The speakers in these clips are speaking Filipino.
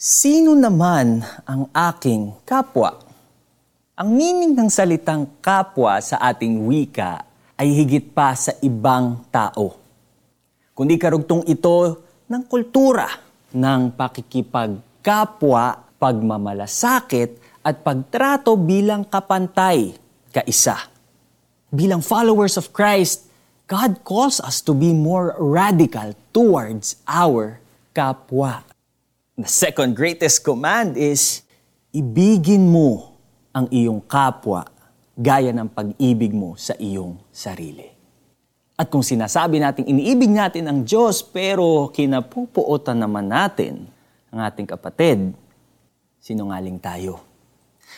Sino naman ang aking kapwa? Ang meaning ng salitang kapwa sa ating wika ay higit pa sa ibang tao. Kundi karugtong ito ng kultura, ng pakikipagkapwa, pagmamalasakit at pagtrato bilang kapantay, kaisa. Bilang followers of Christ, God calls us to be more radical towards our kapwa. The second greatest command is, ibigin mo ang iyong kapwa gaya ng pag-ibig mo sa iyong sarili. At kung sinasabi natin iniibig natin ang Diyos pero kinapupuotan naman natin ang ating kapatid, sinungaling tayo.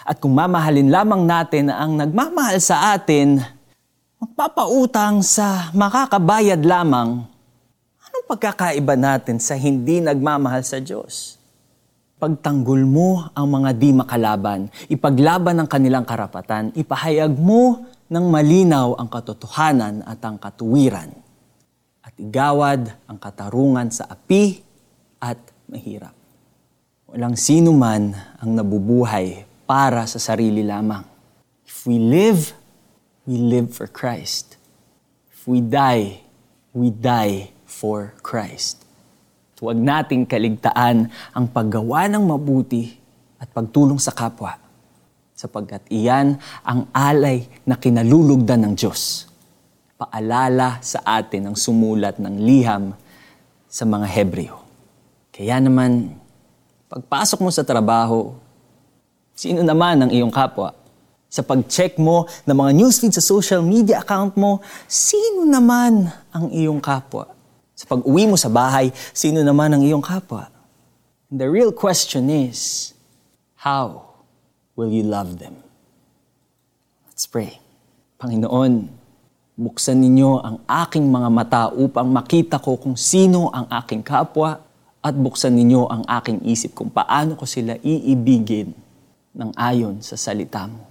At kung mamahalin lamang natin ang nagmamahal sa atin, magpapautang sa makakabayad lamang, Anong pagkakaiba natin sa hindi nagmamahal sa Diyos? Pagtanggol mo ang mga di makalaban, ipaglaban ang kanilang karapatan, ipahayag mo ng malinaw ang katotohanan at ang katuwiran, at igawad ang katarungan sa api at mahirap. Walang sino man ang nabubuhay para sa sarili lamang. If we live, we live for Christ. If we die, we die for Christ. Huwag nating kaligtaan ang paggawa ng mabuti at pagtulong sa kapwa sapagkat iyan ang alay na kinalulugdan ng Diyos. Paalala sa atin ang sumulat ng liham sa mga Hebreo. Kaya naman, pagpasok mo sa trabaho, sino naman ang iyong kapwa? Sa pag-check mo ng mga newsfeed sa social media account mo, sino naman ang iyong kapwa? Sa pag-uwi mo sa bahay, sino naman ang iyong kapwa? And the real question is, how will you love them? Let's pray. Panginoon, buksan ninyo ang aking mga mata upang makita ko kung sino ang aking kapwa at buksan ninyo ang aking isip kung paano ko sila iibigin ng ayon sa salita mo.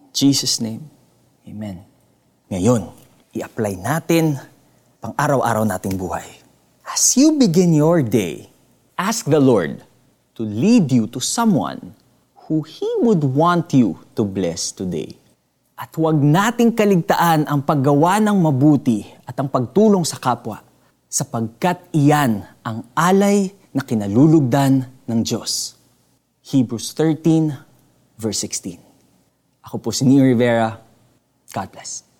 In Jesus' name, Amen. Ngayon, i-apply natin pang-araw-araw nating buhay. As you begin your day, ask the Lord to lead you to someone who He would want you to bless today. At huwag nating kaligtaan ang paggawa ng mabuti at ang pagtulong sa kapwa sapagkat iyan ang alay na kinalulugdan ng Diyos. Hebrews 13, verse 16. Ako po si Neo Rivera. God bless.